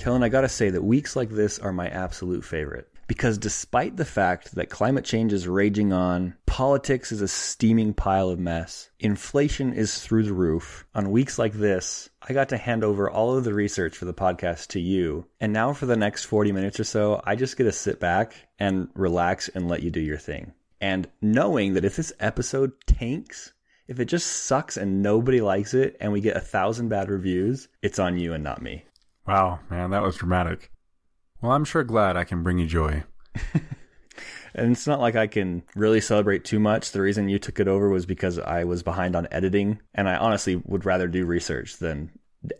Kellen, I gotta say that weeks like this are my absolute favorite. Because despite the fact that climate change is raging on, politics is a steaming pile of mess, inflation is through the roof, on weeks like this, I got to hand over all of the research for the podcast to you. And now for the next 40 minutes or so, I just get to sit back and relax and let you do your thing. And knowing that if this episode tanks, if it just sucks and nobody likes it and we get a thousand bad reviews, it's on you and not me. Wow, man, that was dramatic. Well, I'm sure glad I can bring you joy. and it's not like I can really celebrate too much. The reason you took it over was because I was behind on editing, and I honestly would rather do research than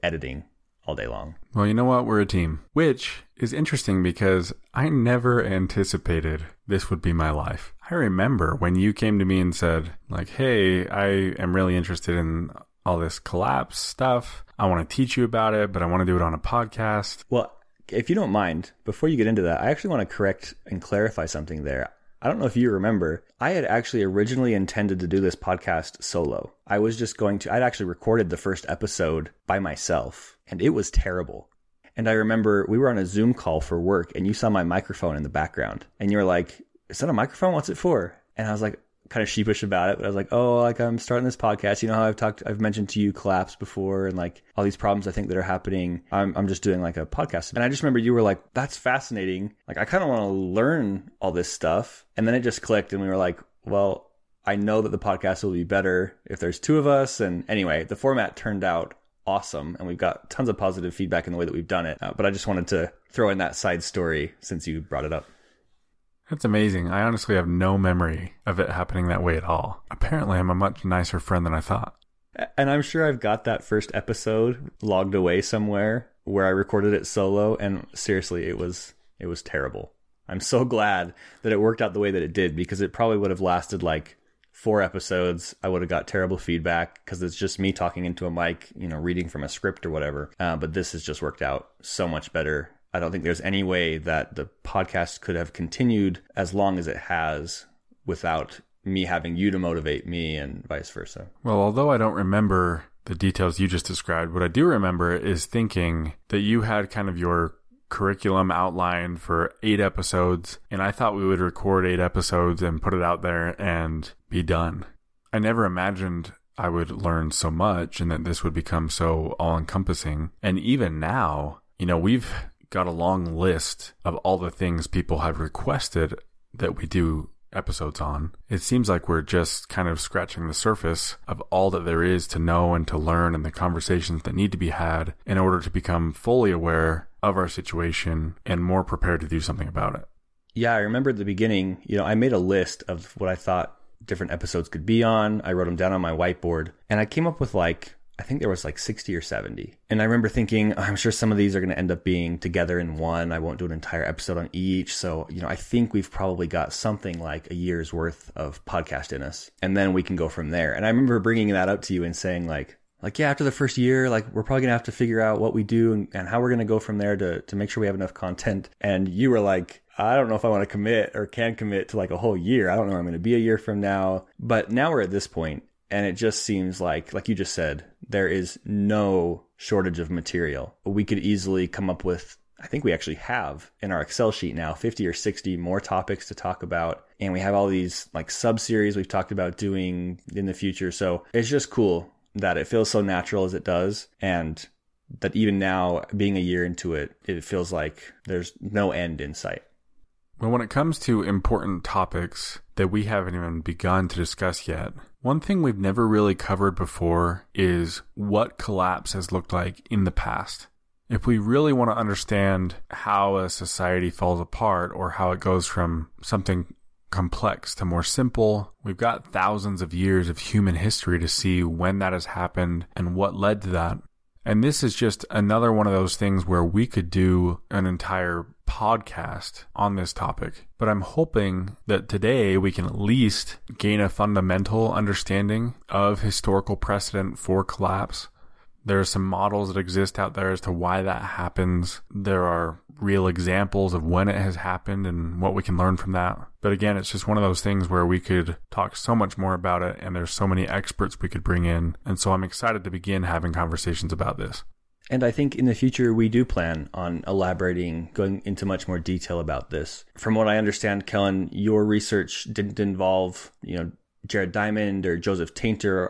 editing all day long. Well, you know what? We're a team, which is interesting because I never anticipated this would be my life. I remember when you came to me and said, like, hey, I am really interested in all this collapse stuff. I want to teach you about it, but I want to do it on a podcast. Well, if you don't mind, before you get into that, I actually want to correct and clarify something there. I don't know if you remember, I had actually originally intended to do this podcast solo. I was just going to, I'd actually recorded the first episode by myself, and it was terrible. And I remember we were on a Zoom call for work, and you saw my microphone in the background, and you were like, Is that a microphone? What's it for? And I was like, kind of sheepish about it, but I was like, oh, like I'm starting this podcast. You know how I've talked, I've mentioned to you collapse before and like all these problems I think that are happening. I'm, I'm just doing like a podcast. And I just remember you were like, that's fascinating. Like, I kind of want to learn all this stuff. And then it just clicked and we were like, well, I know that the podcast will be better if there's two of us. And anyway, the format turned out awesome and we've got tons of positive feedback in the way that we've done it. Uh, but I just wanted to throw in that side story since you brought it up. That's amazing. I honestly have no memory of it happening that way at all. Apparently, I'm a much nicer friend than I thought. And I'm sure I've got that first episode logged away somewhere where I recorded it solo and seriously, it was it was terrible. I'm so glad that it worked out the way that it did because it probably would have lasted like four episodes. I would have got terrible feedback because it's just me talking into a mic, you know, reading from a script or whatever. Uh, but this has just worked out so much better I don't think there's any way that the podcast could have continued as long as it has without me having you to motivate me and vice versa. Well, although I don't remember the details you just described, what I do remember is thinking that you had kind of your curriculum outlined for eight episodes, and I thought we would record eight episodes and put it out there and be done. I never imagined I would learn so much and that this would become so all encompassing. And even now, you know, we've got a long list of all the things people have requested that we do episodes on. It seems like we're just kind of scratching the surface of all that there is to know and to learn and the conversations that need to be had in order to become fully aware of our situation and more prepared to do something about it. Yeah, I remember at the beginning, you know, I made a list of what I thought different episodes could be on. I wrote them down on my whiteboard and I came up with like I think there was like 60 or 70. And I remember thinking, oh, I'm sure some of these are going to end up being together in one. I won't do an entire episode on each. So, you know, I think we've probably got something like a year's worth of podcast in us. And then we can go from there. And I remember bringing that up to you and saying, like, like, yeah, after the first year, like, we're probably going to have to figure out what we do and, and how we're going to go from there to, to make sure we have enough content. And you were like, I don't know if I want to commit or can commit to like a whole year. I don't know where I'm going to be a year from now. But now we're at this point and it just seems like, like you just said, there is no shortage of material. We could easily come up with, I think we actually have in our Excel sheet now, 50 or 60 more topics to talk about. And we have all these like sub series we've talked about doing in the future. So it's just cool that it feels so natural as it does. And that even now, being a year into it, it feels like there's no end in sight. Well, when it comes to important topics that we haven't even begun to discuss yet, one thing we've never really covered before is what collapse has looked like in the past. If we really want to understand how a society falls apart or how it goes from something complex to more simple, we've got thousands of years of human history to see when that has happened and what led to that. And this is just another one of those things where we could do an entire podcast on this topic. But I'm hoping that today we can at least gain a fundamental understanding of historical precedent for collapse. There are some models that exist out there as to why that happens. There are real examples of when it has happened and what we can learn from that. But again, it's just one of those things where we could talk so much more about it and there's so many experts we could bring in. And so I'm excited to begin having conversations about this. And I think in the future, we do plan on elaborating, going into much more detail about this. From what I understand, Kellen, your research didn't involve, you know, Jared Diamond or Joseph Tainter,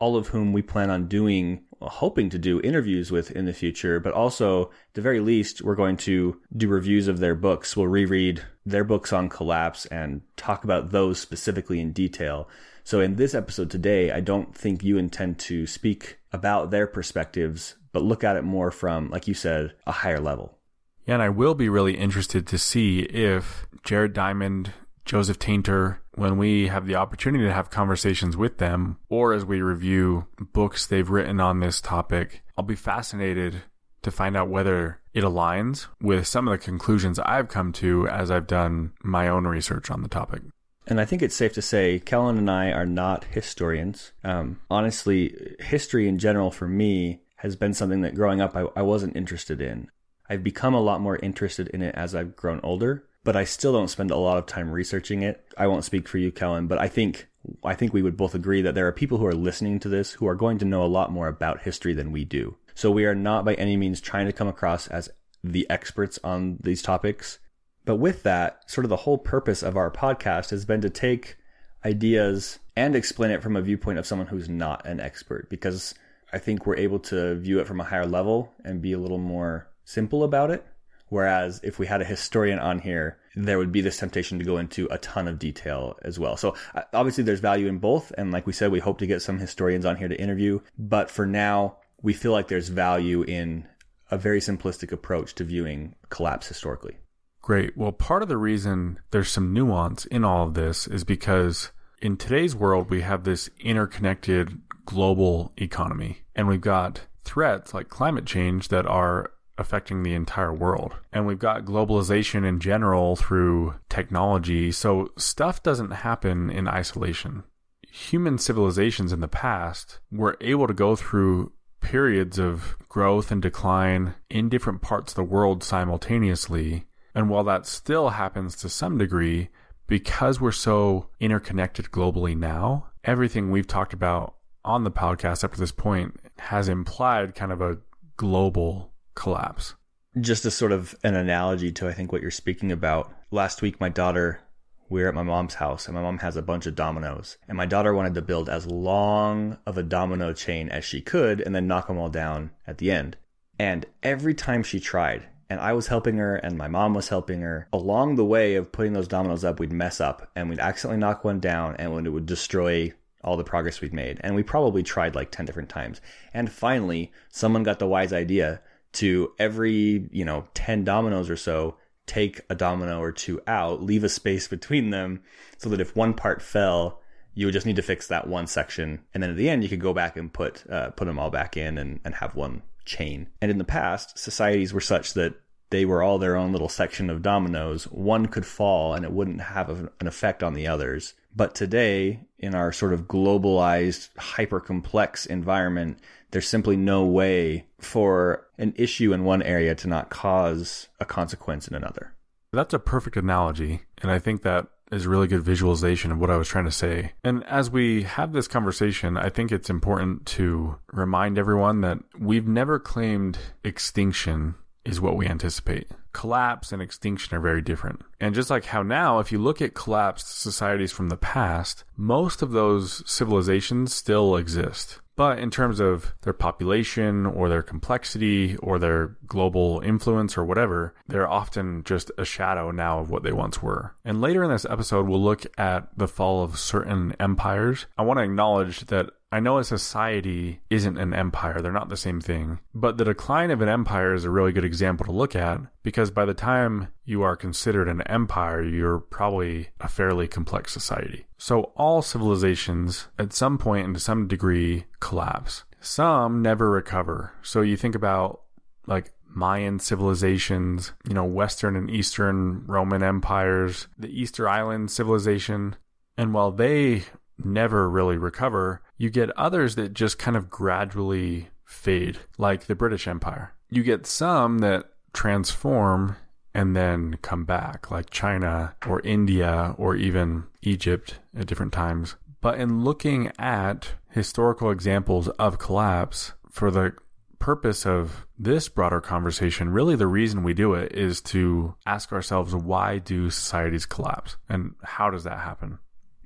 all of whom we plan on doing hoping to do interviews with in the future, but also, at the very least, we're going to do reviews of their books. We'll reread their books on collapse and talk about those specifically in detail. So, in this episode today, I don't think you intend to speak about their perspectives, but look at it more from, like you said, a higher level. Yeah, and I will be really interested to see if Jared Diamond Joseph Tainter when we have the opportunity to have conversations with them or as we review books they've written on this topic. I'll be fascinated to find out whether it aligns with some of the conclusions I've come to as I've done my own research on the topic. And I think it's safe to say Kellen and I are not historians. Um, honestly, history in general for me has been something that growing up I, I wasn't interested in. I've become a lot more interested in it as I've grown older but I still don't spend a lot of time researching it. I won't speak for you, Kellen, but I think I think we would both agree that there are people who are listening to this who are going to know a lot more about history than we do. So we are not by any means trying to come across as the experts on these topics. But with that, sort of the whole purpose of our podcast has been to take ideas and explain it from a viewpoint of someone who's not an expert because I think we're able to view it from a higher level and be a little more simple about it. Whereas if we had a historian on here, there would be this temptation to go into a ton of detail as well. So uh, obviously there's value in both. And like we said, we hope to get some historians on here to interview. But for now, we feel like there's value in a very simplistic approach to viewing collapse historically. Great. Well, part of the reason there's some nuance in all of this is because in today's world, we have this interconnected global economy and we've got threats like climate change that are affecting the entire world. And we've got globalization in general through technology. So stuff doesn't happen in isolation. Human civilizations in the past were able to go through periods of growth and decline in different parts of the world simultaneously. And while that still happens to some degree, because we're so interconnected globally now, everything we've talked about on the podcast up to this point has implied kind of a global collapse. Just as sort of an analogy to, I think, what you're speaking about. Last week, my daughter, we were at my mom's house, and my mom has a bunch of dominoes. And my daughter wanted to build as long of a domino chain as she could and then knock them all down at the end. And every time she tried, and I was helping her and my mom was helping her. Along the way of putting those dominoes up, we'd mess up and we'd accidentally knock one down and when it would destroy all the progress we'd made. And we probably tried like 10 different times. And finally, someone got the wise idea to every, you know, 10 dominoes or so, take a domino or two out, leave a space between them so that if one part fell, you would just need to fix that one section. And then at the end, you could go back and put, uh, put them all back in and, and have one chain. And in the past, societies were such that they were all their own little section of dominoes. One could fall and it wouldn't have an effect on the others. But today, in our sort of globalized, hyper complex environment, there's simply no way for an issue in one area to not cause a consequence in another. That's a perfect analogy. And I think that is a really good visualization of what I was trying to say. And as we have this conversation, I think it's important to remind everyone that we've never claimed extinction is what we anticipate. Collapse and extinction are very different. And just like how now, if you look at collapsed societies from the past, most of those civilizations still exist. But in terms of their population or their complexity or their global influence or whatever, they're often just a shadow now of what they once were. And later in this episode, we'll look at the fall of certain empires. I want to acknowledge that I know a society isn't an empire, they're not the same thing. But the decline of an empire is a really good example to look at because by the time you are considered an empire, you're probably a fairly complex society. So all civilizations, at some point and to some degree, collapse. Some never recover. So you think about like Mayan civilizations, you know, Western and Eastern Roman empires, the Easter Island civilization. And while they never really recover, you get others that just kind of gradually fade, like the British Empire. You get some that transform and then come back, like China or India or even Egypt at different times. But in looking at historical examples of collapse for the purpose of this broader conversation, really the reason we do it is to ask ourselves why do societies collapse and how does that happen?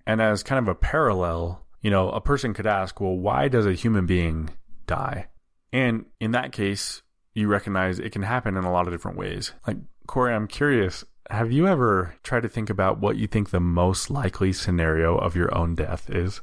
And as kind of a parallel, you know, a person could ask, well, why does a human being die? And in that case, you recognize it can happen in a lot of different ways. Like, Corey, I'm curious, have you ever tried to think about what you think the most likely scenario of your own death is?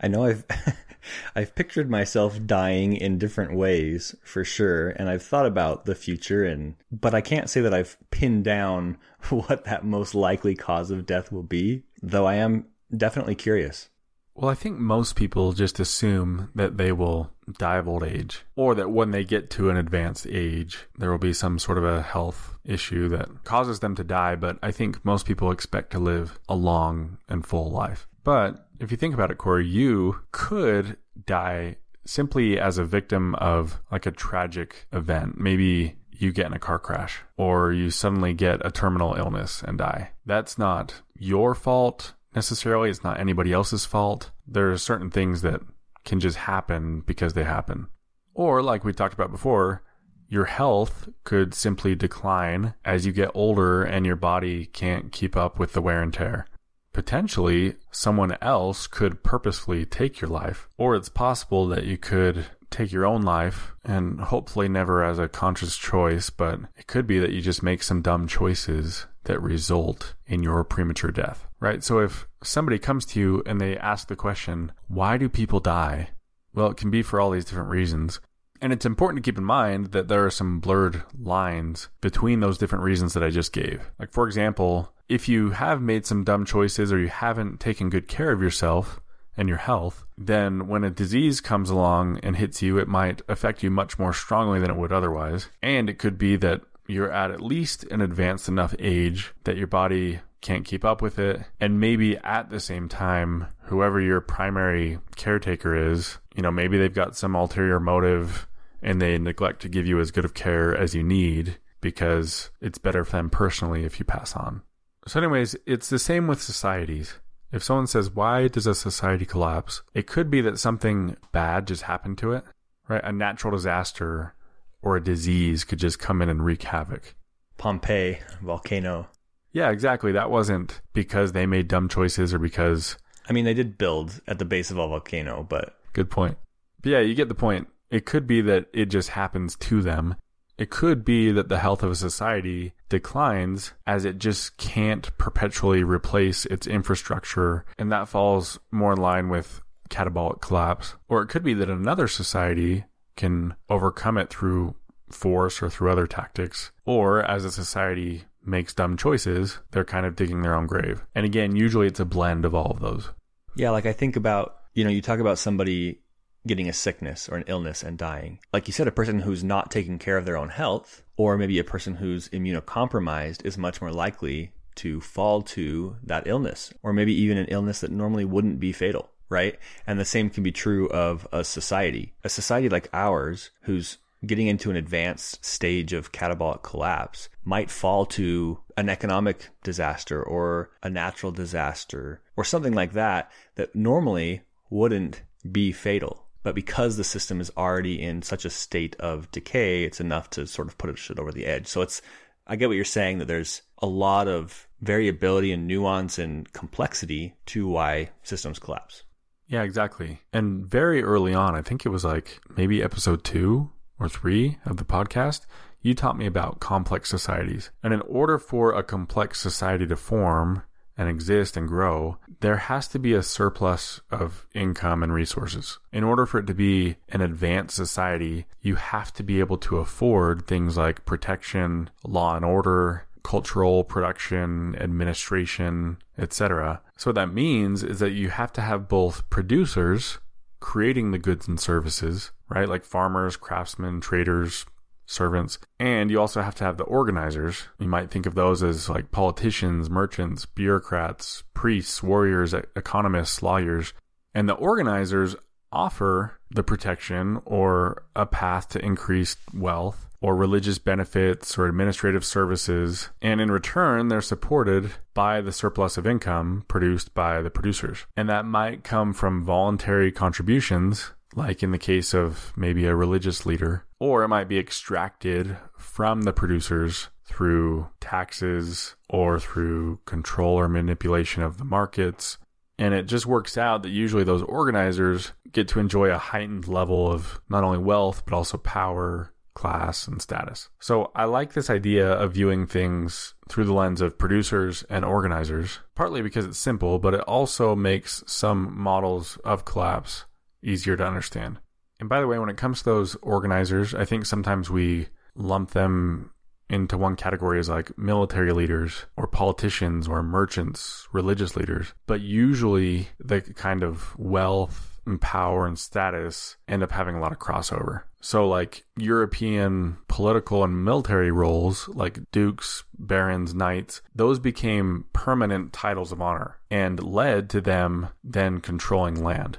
I know I've I've pictured myself dying in different ways for sure and I've thought about the future and but I can't say that I've pinned down what that most likely cause of death will be, though I am definitely curious. Well, I think most people just assume that they will die of old age, or that when they get to an advanced age, there will be some sort of a health issue that causes them to die. But I think most people expect to live a long and full life. But if you think about it, Corey, you could die simply as a victim of like a tragic event. Maybe you get in a car crash or you suddenly get a terminal illness and die. That's not your fault necessarily. It's not anybody else's fault. There are certain things that can just happen because they happen. Or, like we talked about before, your health could simply decline as you get older and your body can't keep up with the wear and tear. Potentially, someone else could purposefully take your life, or it's possible that you could take your own life and hopefully never as a conscious choice, but it could be that you just make some dumb choices that result in your premature death, right? So if somebody comes to you and they ask the question, why do people die? Well, it can be for all these different reasons. And it's important to keep in mind that there are some blurred lines between those different reasons that I just gave. Like, for example, if you have made some dumb choices or you haven't taken good care of yourself, and your health, then when a disease comes along and hits you, it might affect you much more strongly than it would otherwise. And it could be that you're at at least an advanced enough age that your body can't keep up with it. And maybe at the same time, whoever your primary caretaker is, you know, maybe they've got some ulterior motive and they neglect to give you as good of care as you need because it's better for them personally if you pass on. So, anyways, it's the same with societies. If someone says, Why does a society collapse? It could be that something bad just happened to it, right? A natural disaster or a disease could just come in and wreak havoc. Pompeii, volcano. Yeah, exactly. That wasn't because they made dumb choices or because. I mean, they did build at the base of a volcano, but. Good point. But yeah, you get the point. It could be that it just happens to them. it could be that the health of a society declines as it just can't perpetually replace its infrastructure, and that falls more in line with catabolic collapse. Or it could be that another society can overcome it through force or through other tactics, or as a society makes dumb choices, they're kind of digging their own grave. And again, usually it's a blend of all of those. Yeah, like I think about, you know, you talk about somebody getting a sickness or an illness and dying. Like you said, a person who's not taking care of their own health, or maybe a person who's immunocompromised, is much more likely to fall to that illness, or maybe even an illness that normally wouldn't be fatal, right? And the same can be true of a society. A society like ours, who's getting into an advanced stage of catabolic collapse might fall to an economic disaster or a natural disaster or something like that that normally wouldn't be fatal. But because the system is already in such a state of decay, it's enough to sort of put it over the edge. So it's, I get what you're saying that there's a lot of variability and nuance and complexity to why systems collapse. Yeah, exactly. And very early on, I think it was like maybe episode two or three of the podcast, you taught me about complex societies. And in order for a complex society to form and exist and grow, there has to be a surplus of income and resources. In order for it to be an advanced society, you have to be able to afford things like protection, law and order, cultural production, administration, etc. So what that means is that you have to have both producers creating the goods and services, right? Like farmers, craftsmen, traders, servants. And you also have to have the organizers. You might think of those as like politicians, merchants, bureaucrats, priests, warriors, economists, lawyers. And the organizers offer the protection or a path to increased wealth or religious benefits or administrative services, and in return, they're supported by the surplus of income produced by the producers. And that might come from voluntary contributions, like in the case of maybe a religious leader, or it might be extracted from the producers through taxes or through control or manipulation of the markets. And it just works out that usually those organizers get to enjoy a heightened level of not only wealth, but also power class, and status. So I like this idea of viewing things through the lens of producers and organizers, partly because it's simple, but it also makes some models of collapse easier to understand. And by the way, when it comes to those organizers, I think sometimes we lump them into one category as like military leaders or politicians or merchants, religious leaders. But usually the kind of wealth and power and status end up having a lot of crossover. So, like European political and military roles, like dukes, barons, knights, those became permanent titles of honor and led to them then controlling land.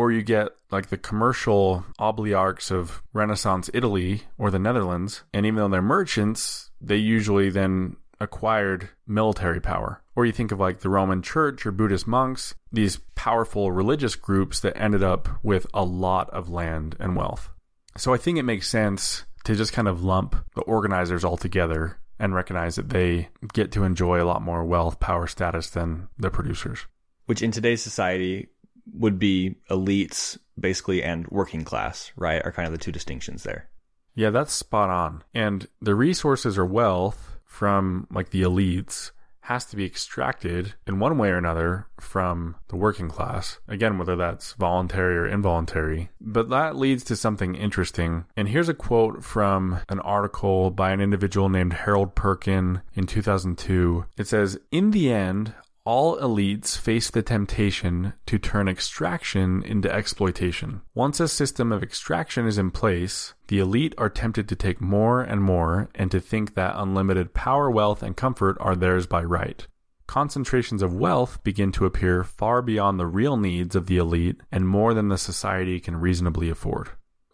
Or you get like the commercial oligarchs of Renaissance Italy or the Netherlands, and even though they're merchants, they usually then acquired military power. Or you think of like the Roman Church or Buddhist monks, these powerful religious groups that ended up with a lot of land and wealth. So I think it makes sense to just kind of lump the organizers all together and recognize that they get to enjoy a lot more wealth, power, status than the producers. Which in today's society would be elites, basically, and working class, right? Are kind of the two distinctions there. Yeah, that's spot on. And the resources or wealth from like the elites has to be extracted in one way or another from the working class. Again, whether that's voluntary or involuntary. But that leads to something interesting. And here's a quote from an article by an individual named Harold Perkin in 2002. It says, In the end, all elites face the temptation to turn extraction into exploitation. Once a system of extraction is in place, the elite are tempted to take more and more and to think that unlimited power, wealth, and comfort are theirs by right. Concentrations of wealth begin to appear far beyond the real needs of the elite and more than the society can reasonably afford.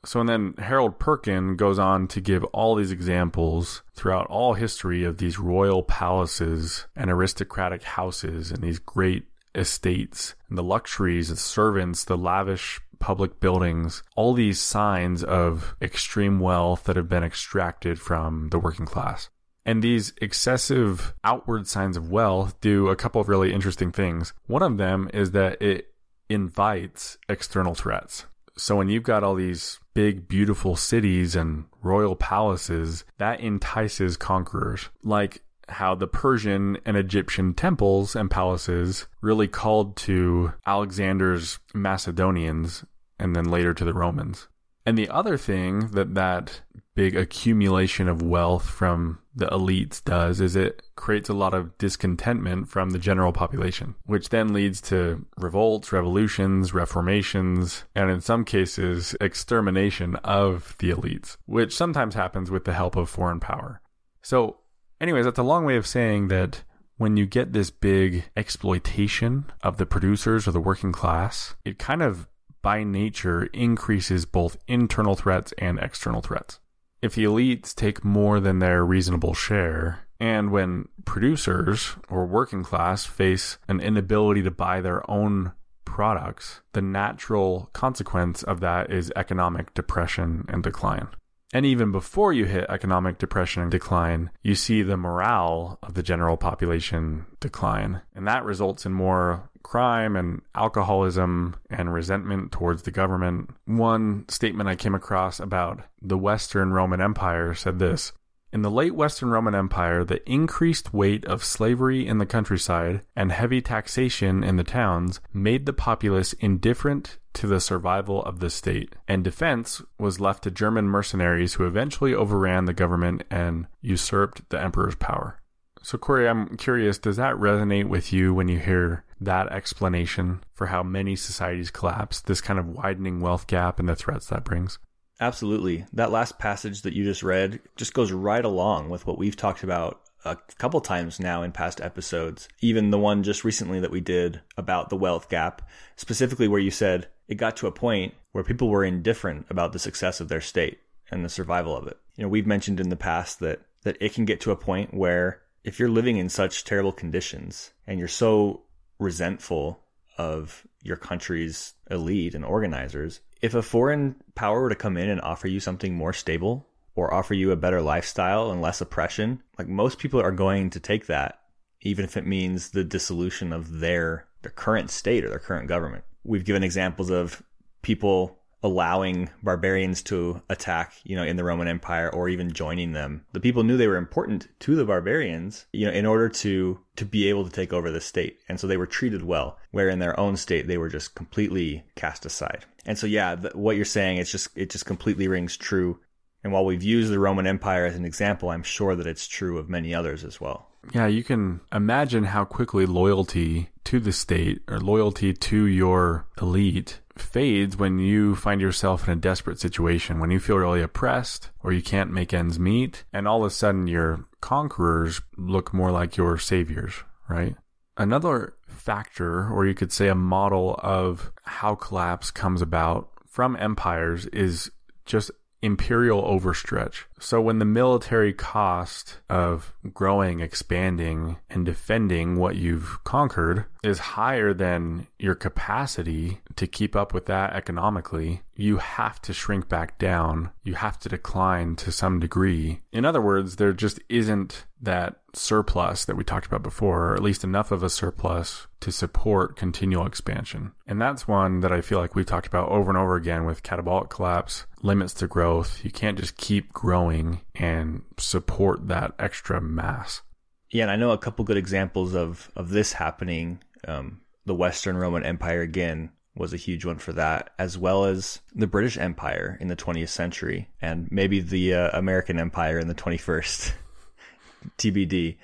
So, and then Harold Perkin goes on to give all these examples throughout all history of these royal palaces and aristocratic houses and these great estates and the luxuries, the servants, the lavish public buildings, all these signs of extreme wealth that have been extracted from the working class. And these excessive outward signs of wealth do a couple of really interesting things. One of them is that it invites external threats. So when you've got all these big, beautiful cities and royal palaces, that entices conquerors. Like how the Persian and Egyptian temples and palaces really called to Alexander's Macedonians and then later to the Romans. And the other thing that that big accumulation of wealth from the elites does is it creates a lot of discontentment from the general population, which then leads to revolts, revolutions, reformations, and in some cases, extermination of the elites, which sometimes happens with the help of foreign power. So, anyways, that's a long way of saying that when you get this big exploitation of the producers or the working class, it kind of by nature increases both internal threats and external threats. If the elites take more than their reasonable share, and when producers or working class face an inability to buy their own products, the natural consequence of that is economic depression and decline. And even before you hit economic depression and decline, you see the morale of the general population decline. And that results in more crime and alcoholism and resentment towards the government. One statement I came across about the Western Roman Empire said this in the late Western Roman Empire, the increased weight of slavery in the countryside and heavy taxation in the towns made the populace indifferent to the survival of the state, and defense was left to German mercenaries who eventually overran the government and usurped the emperor's power. So, Corey, I'm curious, does that resonate with you when you hear that explanation for how many societies collapse, this kind of widening wealth gap and the threats that brings? Absolutely. That last passage that you just read just goes right along with what we've talked about a couple times now in past episodes. Even the one just recently that we did about the wealth gap, specifically where you said it got to a point where people were indifferent about the success of their state and the survival of it. You know, we've mentioned in the past that that it can get to a point where if you're living in such terrible conditions and you're so resentful of your country's elite and organizers, if a foreign power were to come in and offer you something more stable or offer you a better lifestyle and less oppression, like most people are going to take that, even if it means the dissolution of their their current state or their current government. We've given examples of people allowing barbarians to attack, you know, in the Roman Empire or even joining them. The people knew they were important to the barbarians, you know, in order to to be able to take over the state. And so they were treated well, where in their own state they were just completely cast aside. And so yeah, the, what you're saying it's just it just completely rings true. And while we've used the Roman Empire as an example, I'm sure that it's true of many others as well. Yeah, you can imagine how quickly loyalty to the state or loyalty to your elite fades when you find yourself in a desperate situation, when you feel really oppressed or you can't make ends meet, and all of a sudden your conquerors look more like your saviors, right? Another factor, or you could say a model of how collapse comes about from empires is just imperial overstretch. So when the military cost of growing, expanding, and defending what you've conquered is higher than your capacity to keep up with that economically, you have to shrink back down. You have to decline to some degree. In other words, there just isn't that surplus that we talked about before, or at least enough of a surplus to support continual expansion. And that's one that I feel like we've talked about over and over again with catabolic collapse, limits to growth. You can't just keep growing and support that extra mass. Yeah, and I know a couple good examples of of this happening. Um, the Western Roman Empire again was a huge one for that, as well as the British Empire in the 20th century, and maybe the uh, American Empire in the 21st. TBD.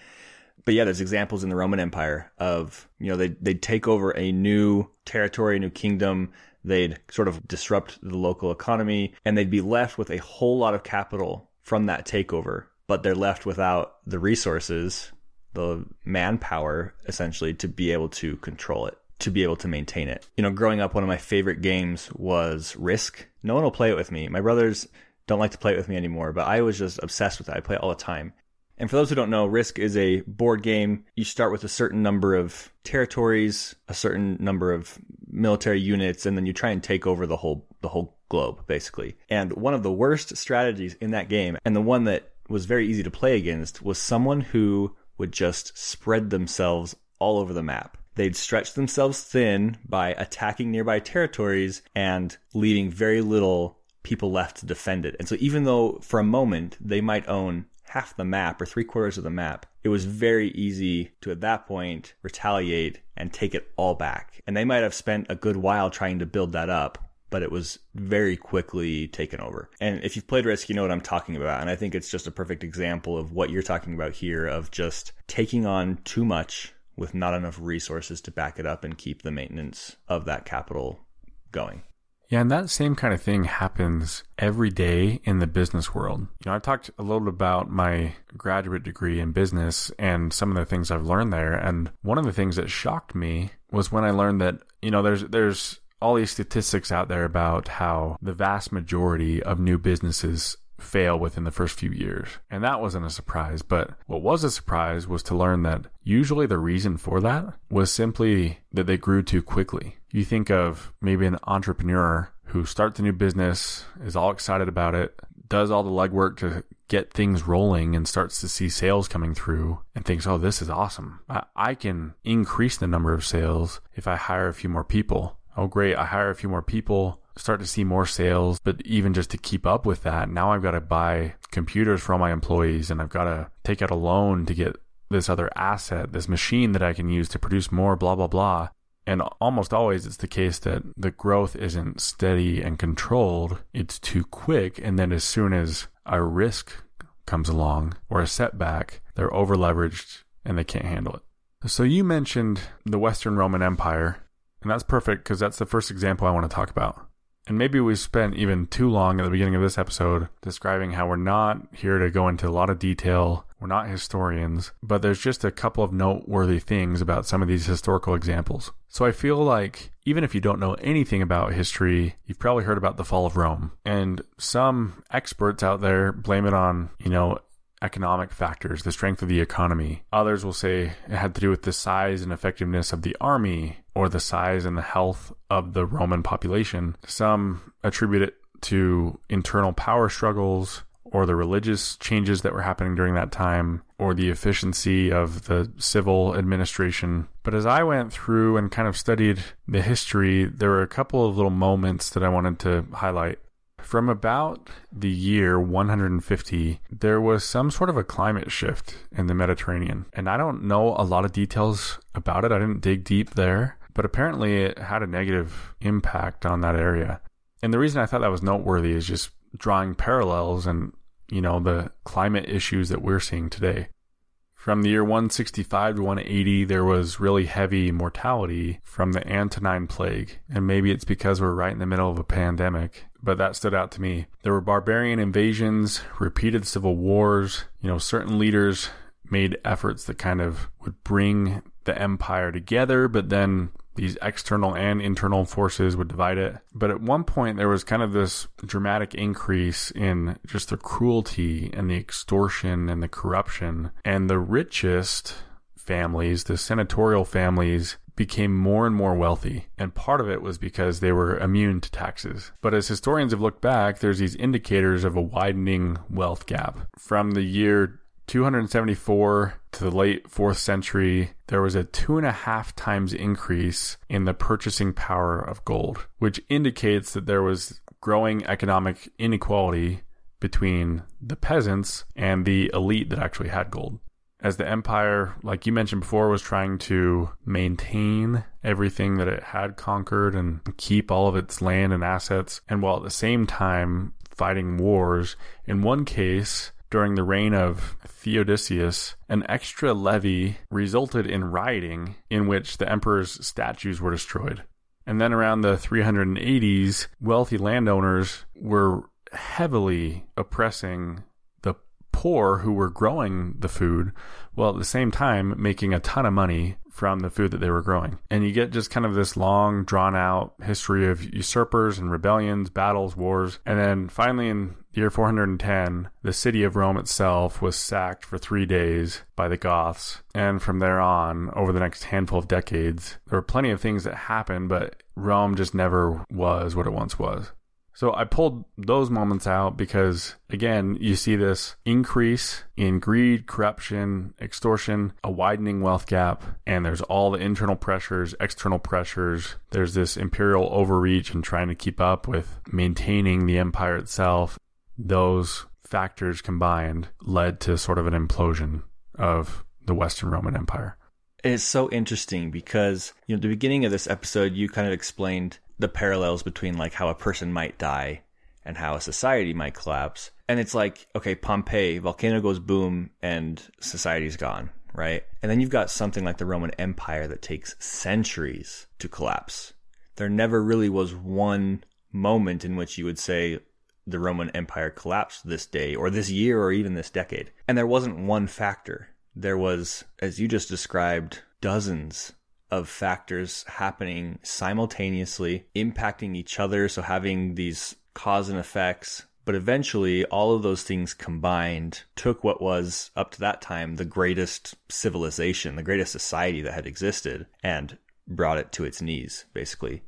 But yeah, there's examples in the Roman Empire of, you know, they, they'd take over a new territory, a new kingdom. They'd sort of disrupt the local economy and they'd be left with a whole lot of capital from that takeover, but they're left without the resources, the manpower essentially to be able to control it, to be able to maintain it. You know, growing up, one of my favorite games was Risk. No one will play it with me. My brothers don't like to play it with me anymore, but I was just obsessed with it. I play it all the time. And for those who don't know, Risk is a board game. You start with a certain number of territories, a certain number of military units, and then you try and take over the whole the whole globe, basically. And one of the worst strategies in that game, and the one that was very easy to play against, was someone who would just spread themselves all over the map. They'd stretch themselves thin by attacking nearby territories and leaving very little people left to defend it. And so even though for a moment they might own half the map or three quarters of the map, it was very easy to at that point retaliate and take it all back. And they might have spent a good while trying to build that up, but it was very quickly taken over. And if you've played Risk, you know what I'm talking about. And I think it's just a perfect example of what you're talking about here of just taking on too much with not enough resources to back it up and keep the maintenance of that capital going. Yeah, and that same kind of thing happens every day in the business world. You know, I talked a little about my graduate degree in business and some of the things I've learned there. And one of the things that shocked me was when I learned that, you know, there's there's all these statistics out there about how the vast majority of new businesses fail within the first few years. And that wasn't a surprise. But what was a surprise was to learn that usually the reason for that was simply that they grew too quickly. You think of maybe an entrepreneur who starts a new business, is all excited about it, does all the legwork to get things rolling and starts to see sales coming through and thinks, oh, this is awesome. I, I can increase the number of sales if I hire a few more people. Oh, great. I hire a few more people start to see more sales. But even just to keep up with that, now I've got to buy computers for all my employees and I've got to take out a loan to get this other asset, this machine that I can use to produce more, blah, blah, blah. And almost always it's the case that the growth isn't steady and controlled. It's too quick. And then as soon as a risk comes along or a setback, they're over leveraged and they can't handle it. So you mentioned the Western Roman Empire, and that's perfect because that's the first example I want to talk about. And maybe we spent even too long at the beginning of this episode describing how we're not here to go into a lot of detail. We're not historians, but there's just a couple of noteworthy things about some of these historical examples. So I feel like even if you don't know anything about history, you've probably heard about the fall of Rome. And some experts out there blame it on, you know, economic factors, the strength of the economy. Others will say it had to do with the size and effectiveness of the army or the size and the health of the Roman population. Some attribute it to internal power struggles or the religious changes that were happening during that time or the efficiency of the civil administration. But as I went through and kind of studied the history, there were a couple of little moments that I wanted to highlight. From about the year 150, there was some sort of a climate shift in the Mediterranean. And I don't know a lot of details about it. I didn't dig deep there, but apparently it had a negative impact on that area. And the reason I thought that was noteworthy is just drawing parallels and, you know, the climate issues that we're seeing today. From the year 165 to 180, there was really heavy mortality from the Antonine Plague. And maybe it's because we're right in the middle of a pandemic, but that stood out to me. There were barbarian invasions, repeated civil wars. You know, certain leaders made efforts that kind of would bring the empire together, but then these external and internal forces would divide it. But at one point, there was kind of this dramatic increase in just the cruelty and the extortion and the corruption. And the richest families, the senatorial families, became more and more wealthy. And part of it was because they were immune to taxes. But as historians have looked back, there's these indicators of a widening wealth gap. From the year 274 to the late fourth century, there was a two and a half times increase in the purchasing power of gold, which indicates that there was growing economic inequality between the peasants and the elite that actually had gold. As the empire, like you mentioned before, was trying to maintain everything that it had conquered and keep all of its land and assets, and while at the same time fighting wars, in one case, during the reign of Theodosius, an extra levy resulted in rioting in which the emperor's statues were destroyed. And then around the 380s, wealthy landowners were heavily oppressing the poor who were growing the food, while at the same time making a ton of money from the food that they were growing. And you get just kind of this long, drawn out history of usurpers and rebellions, battles, wars. And then finally, in the year 410, the city of Rome itself was sacked for three days by the Goths. And from there on, over the next handful of decades, there were plenty of things that happened, but Rome just never was what it once was. So I pulled those moments out because, again, you see this increase in greed, corruption, extortion, a widening wealth gap, and there's all the internal pressures, external pressures. There's this imperial overreach and trying to keep up with maintaining the empire itself. Those factors combined led to sort of an implosion of the Western Roman Empire. It's so interesting because, you know, the beginning of this episode, you kind of explained the parallels between like how a person might die and how a society might collapse. And it's like, okay, Pompeii, volcano goes boom and society's gone, right? And then you've got something like the Roman Empire that takes centuries to collapse. There never really was one moment in which you would say the Roman Empire collapsed this day or this year or even this decade. And there wasn't one factor. There was, as you just described, dozens of factors happening simultaneously, impacting each other. So having these cause and effects. But eventually, all of those things combined took what was, up to that time, the greatest civilization, the greatest society that had existed, and brought it to its knees, basically.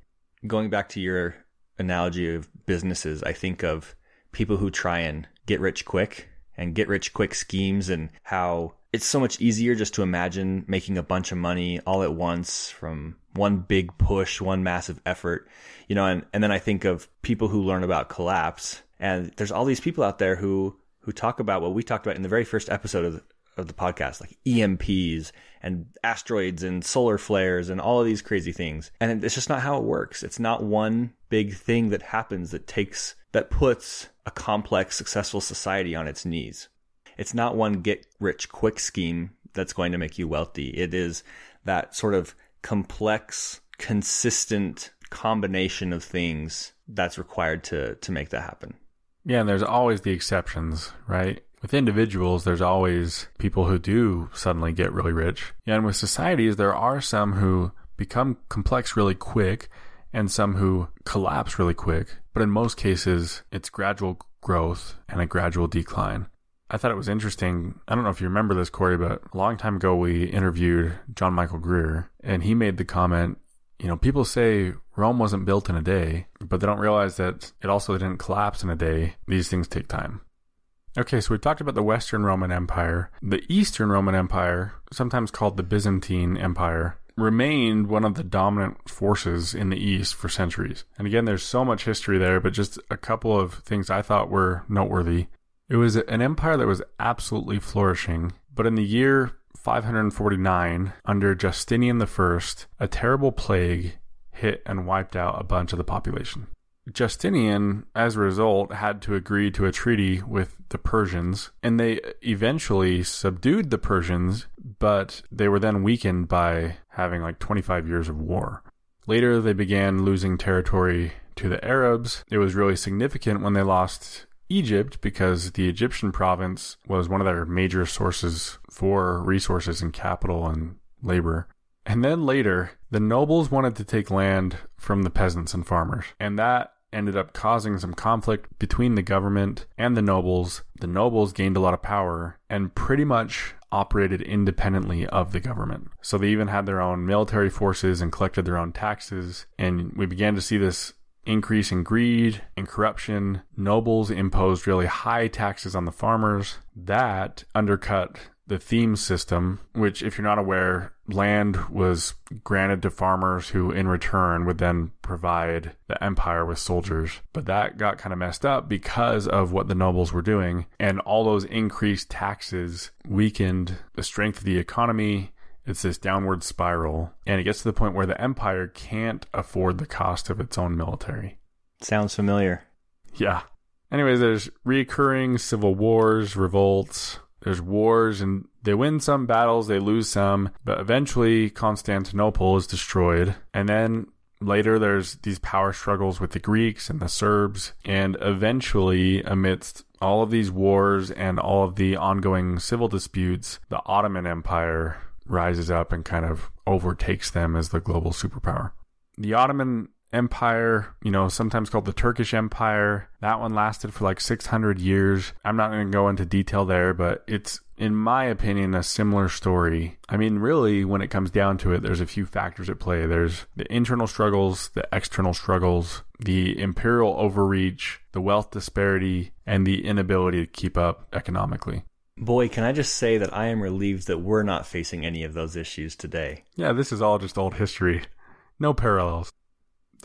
Going back to your analogy of businesses, I think of people who try and get rich quick and get rich quick schemes and how it's so much easier just to imagine making a bunch of money all at once from one big push, one massive effort, you know, and, and then I think of people who learn about collapse and there's all these people out there who, who talk about what we talked about in the very first episode of of the podcast, like EMPs and asteroids and solar flares and all of these crazy things. And it's just not how it works. It's not one big thing that happens that takes, that puts a complex, successful society on its knees. It's not one get rich quick scheme that's going to make you wealthy. It is that sort of complex, consistent combination of things that's required to to make that happen. Yeah, and there's always the exceptions, right? With individuals, there's always people who do suddenly get really rich. And with societies, there are some who become complex really quick and some who collapse really quick. But in most cases, it's gradual growth and a gradual decline. I thought it was interesting. I don't know if you remember this, Corey, but a long time ago we interviewed John Michael Greer, and he made the comment you know, people say Rome wasn't built in a day, but they don't realize that it also didn't collapse in a day. These things take time. Okay, so we've talked about the Western Roman Empire. The Eastern Roman Empire, sometimes called the Byzantine Empire, remained one of the dominant forces in the East for centuries. And again, there's so much history there, but just a couple of things I thought were noteworthy. It was an empire that was absolutely flourishing, but in the year 549, under Justinian I, a terrible plague hit and wiped out a bunch of the population. Justinian, as a result, had to agree to a treaty with the Persians, and they eventually subdued the Persians, but they were then weakened by having like 25 years of war. Later, they began losing territory to the Arabs. It was really significant when they lost Egypt because the Egyptian province was one of their major sources for resources and capital and labor. And then later, the nobles wanted to take land from the peasants and farmers, and that ended up causing some conflict between the government and the nobles. The nobles gained a lot of power and pretty much operated independently of the government. So they even had their own military forces and collected their own taxes. And we began to see this increase in greed and corruption. Nobles imposed really high taxes on the farmers. That undercut the theme system, which, if you're not aware, land was granted to farmers who, in return, would then provide the empire with soldiers. But that got kind of messed up because of what the nobles were doing. And all those increased taxes weakened the strength of the economy. It's this downward spiral. And it gets to the point where the empire can't afford the cost of its own military. Sounds familiar. Yeah. Anyways, there's recurring civil wars, revolts, there's wars and they win some battles, they lose some, but eventually Constantinople is destroyed. And then later there's these power struggles with the Greeks and the Serbs. And eventually, amidst all of these wars and all of the ongoing civil disputes, the Ottoman Empire rises up and kind of overtakes them as the global superpower. The Ottoman Empire, you know, sometimes called the Turkish Empire. That one lasted for like 600 years. I'm not going to go into detail there, but it's, in my opinion, a similar story. I mean, really, when it comes down to it, there's a few factors at play. There's the internal struggles, the external struggles, the imperial overreach, the wealth disparity, and the inability to keep up economically. Boy, can I just say that I am relieved that we're not facing any of those issues today. Yeah, this is all just old history. No parallels.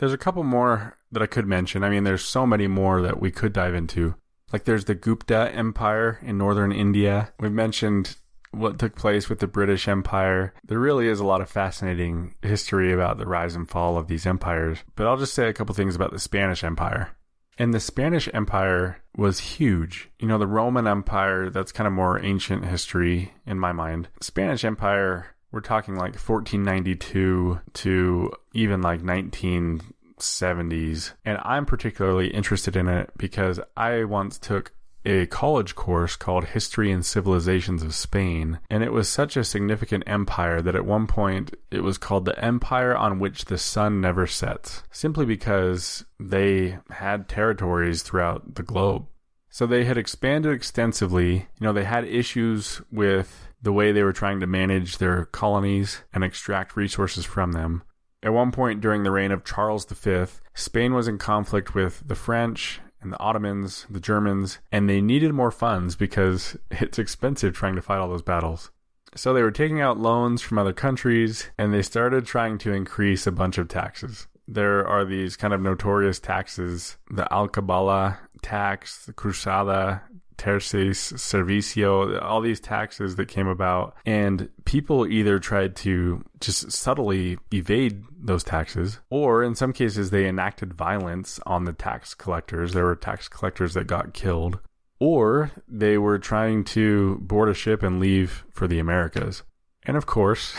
There's a couple more that I could mention. I mean, there's so many more that we could dive into. Like there's the Gupta Empire in northern India. We've mentioned what took place with the British Empire. There really is a lot of fascinating history about the rise and fall of these empires, but I'll just say a couple things about the Spanish Empire. And the Spanish Empire was huge. You know, the Roman Empire, that's kind of more ancient history in my mind. Spanish Empire, we're talking like 1492 to even like 1970s. And I'm particularly interested in it because I once took a college course called History and Civilizations of Spain, and it was such a significant empire that at one point it was called the Empire on which the sun never sets, simply because they had territories throughout the globe. So they had expanded extensively. You know, they had issues with the way they were trying to manage their colonies and extract resources from them. At one point during the reign of Charles V, Spain was in conflict with the French and the Ottomans, the Germans, and they needed more funds because it's expensive trying to fight all those battles. So they were taking out loans from other countries and they started trying to increase a bunch of taxes. There are these kind of notorious taxes the Alcabala tax, the Cruzada terces, servicio, all these taxes that came about. And people either tried to just subtly evade those taxes, or in some cases, they enacted violence on the tax collectors. There were tax collectors that got killed, or they were trying to board a ship and leave for the Americas. And of course,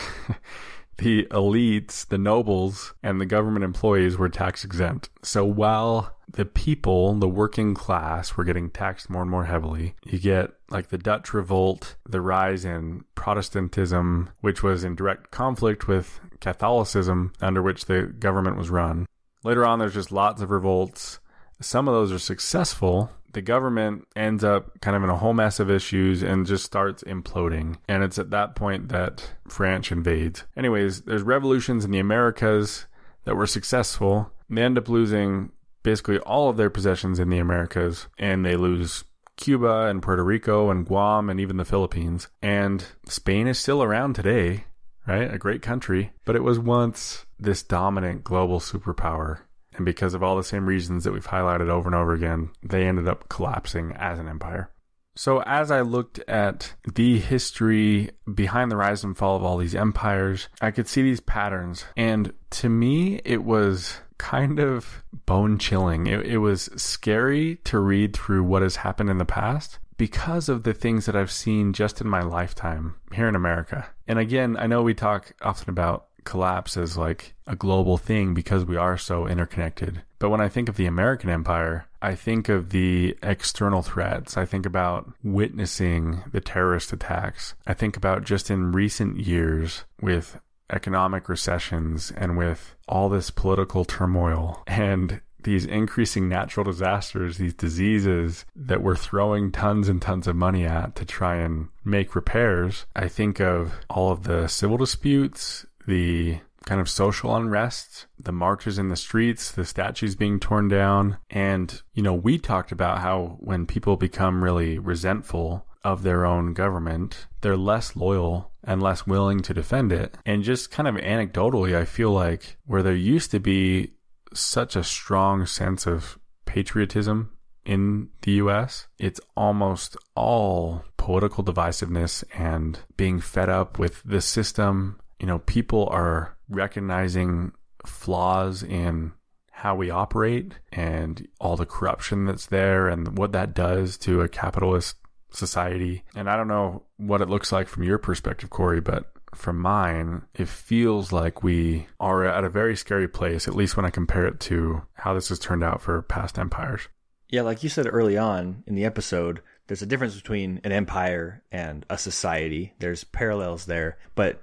the elites, the nobles, and the government employees were tax exempt. So while the people, the working class, were getting taxed more and more heavily, you get like the Dutch Revolt, the rise in Protestantism, which was in direct conflict with Catholicism, under which the government was run. Later on, there's just lots of revolts. Some of those are successful, the government ends up kind of in a whole mess of issues and just starts imploding. And it's at that point that France invades. Anyways, there's revolutions in the Americas that were successful. They end up losing basically all of their possessions in the Americas and they lose Cuba and Puerto Rico and Guam and even the Philippines. And Spain is still around today, right? A great country, but it was once this dominant global superpower and because of all the same reasons that we've highlighted over and over again, they ended up collapsing as an empire. So, as I looked at the history behind the rise and fall of all these empires, I could see these patterns. And to me, it was kind of bone chilling. It, it, was scary to read through what has happened in the past because of the things that I've seen just in my lifetime here in America. And again, I know we talk often about collapse as like a global thing because we are so interconnected. But when I think of the American empire, I think of the external threats. I think about witnessing the terrorist attacks. I think about just in recent years with economic recessions and with all this political turmoil and these increasing natural disasters, these diseases that we're throwing tons and tons of money at to try and make repairs. I think of all of the civil disputes, the kind of social unrest, the marches in the streets, the statues being torn down. And, you know, we talked about how when people become really resentful of their own government, they're less loyal and less willing to defend it. And just kind of anecdotally, I feel like where there used to be such a strong sense of patriotism in the US, it's almost all political divisiveness and being fed up with the system you know, people are recognizing flaws in how we operate and all the corruption that's there and what that does to a capitalist society. And I don't know what it looks like from your perspective, Corey, but from mine, it feels like we are at a very scary place, at least when I compare it to how this has turned out for past empires. Yeah, like you said early on in the episode, there's a difference between an empire and a society. There's parallels there, but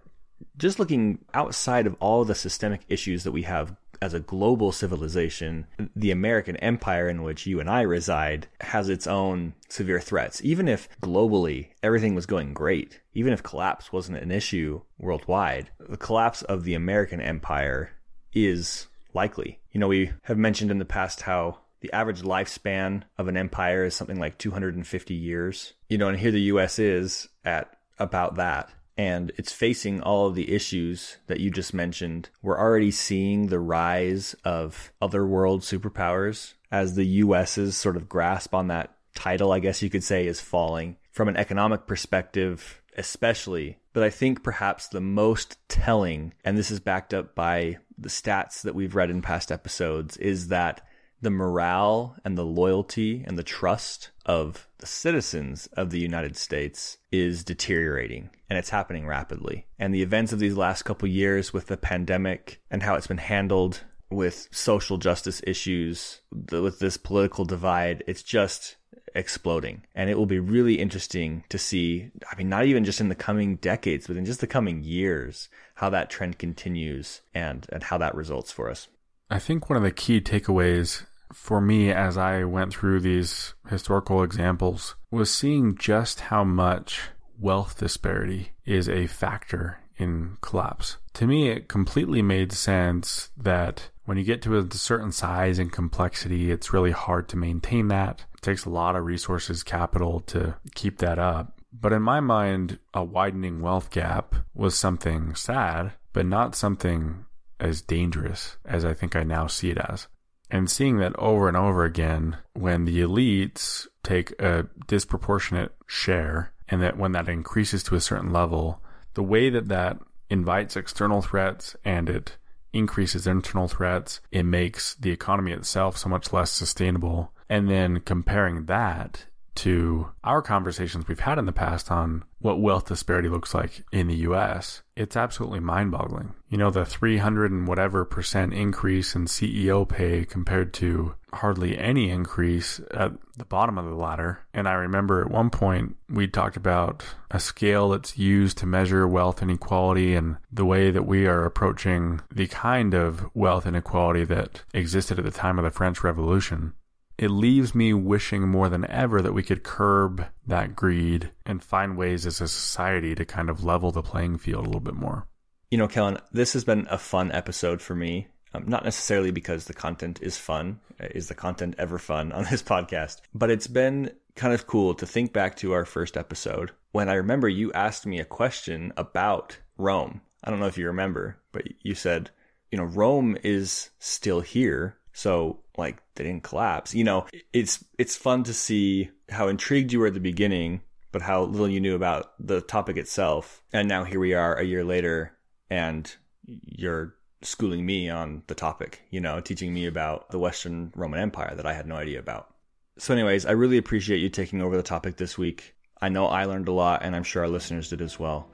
just looking outside of all the systemic issues that we have as a global civilization, the American empire in which you and I reside has its own severe threats. Even if globally everything was going great, even if collapse wasn't an issue worldwide, the collapse of the American empire is likely. You know, we have mentioned in the past how the average lifespan of an empire is something like 250 years. You know, and here the US is at about that. And it's facing all of the issues that you just mentioned. We're already seeing the rise of other world superpowers as the US's sort of grasp on that title, I guess you could say, is falling. From an economic perspective, especially. But I think perhaps the most telling, and this is backed up by the stats that we've read in past episodes, is that the morale and the loyalty and the trust of the citizens of the United States is deteriorating and it's happening rapidly. And the events of these last couple years with the pandemic and how it's been handled with social justice issues, with this political divide, it's just exploding. And it will be really interesting to see, I mean, not even just in the coming decades, but in just the coming years, how that trend continues and, and how that results for us. I think one of the key takeaways for me as I went through these historical examples was seeing just how much wealth disparity is a factor in collapse. To me, it completely made sense that when you get to a certain size and complexity, it's really hard to maintain that. It takes a lot of resources, capital to keep that up. But in my mind, a widening wealth gap was something sad, but not something as dangerous as I think I now see it as. And seeing that over and over again, when the elites take a disproportionate share, and that when that increases to a certain level, the way that that invites external threats and it increases internal threats, it makes the economy itself so much less sustainable. And then comparing that to our conversations we've had in the past on what wealth disparity looks like in the US, it's absolutely mind boggling. You know, the 300 and whatever percent increase in CEO pay compared to hardly any increase at the bottom of the ladder. And I remember at one point we talked about a scale that's used to measure wealth inequality and the way that we are approaching the kind of wealth inequality that existed at the time of the French Revolution it leaves me wishing more than ever that we could curb that greed and find ways as a society to kind of level the playing field a little bit more. You know, Kellen, this has been a fun episode for me. Um, not necessarily because the content is fun. Is the content ever fun on this podcast? But it's been kind of cool to think back to our first episode when I remember you asked me a question about Rome. I don't know if you remember, but you said, you know, Rome is still here. So like they didn't collapse. You know, it's it's fun to see how intrigued you were at the beginning, but how little you knew about the topic itself. And now here we are a year later and you're schooling me on the topic, you know, teaching me about the Western Roman Empire that I had no idea about. So anyways, I really appreciate you taking over the topic this week. I know I learned a lot and I'm sure our listeners did as well.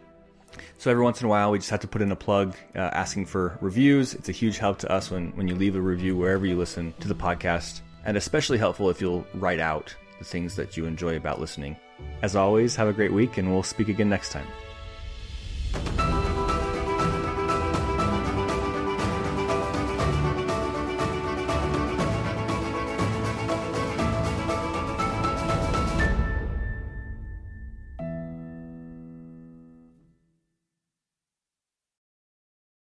So every once in a while, we just have to put in a plug uh, asking for reviews. It's a huge help to us when, when you leave a review wherever you listen to the podcast, and especially helpful if you'll write out the things that you enjoy about listening. As always, have a great week, and we'll speak again next time.